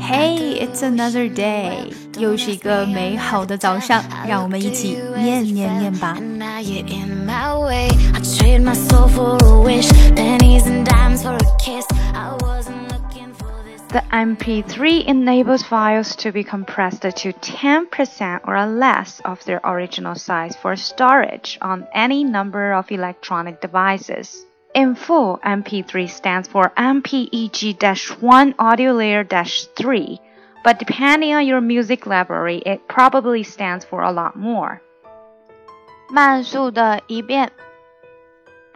Hey, it's another day，又是一个美好的早上，让我们一起念念念吧。The MP3 enables files to be compressed to 10% or less of their original size for storage on any number of electronic devices. In full, MP3 stands for MPEG-1 audio layer-3, but depending on your music library, it probably stands for a lot more. 慢速的一遍。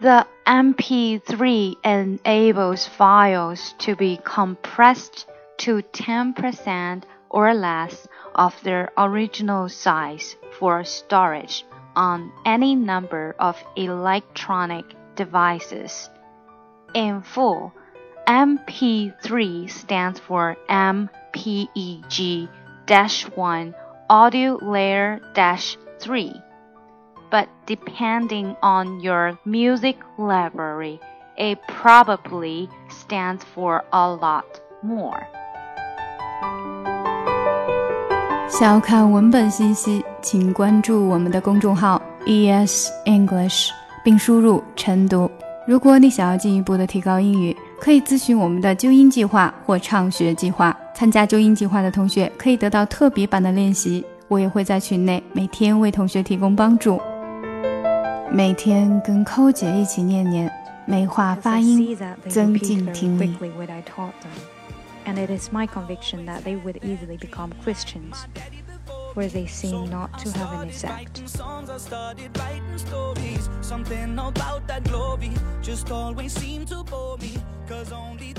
the MP3 enables files to be compressed to 10% or less of their original size for storage on any number of electronic devices. In full, MP3 stands for MPEG-1 audio layer 3 but depending on your music library, it probably stands for a lot more. 想要看文本信息，请关注我们的公众号 ES English， 并输入晨读。如果你想要进一步的提高英语，可以咨询我们的纠音计划或畅学计划。参加纠音计划的同学可以得到特别版的练习，我也会在群内每天为同学提供帮助。每天跟寇姐一起念念，美化发音，增进听力。And it is my conviction that they would easily become Christians, where they seem not to have an effect. Something about that glory just always seemed to bore me, cause only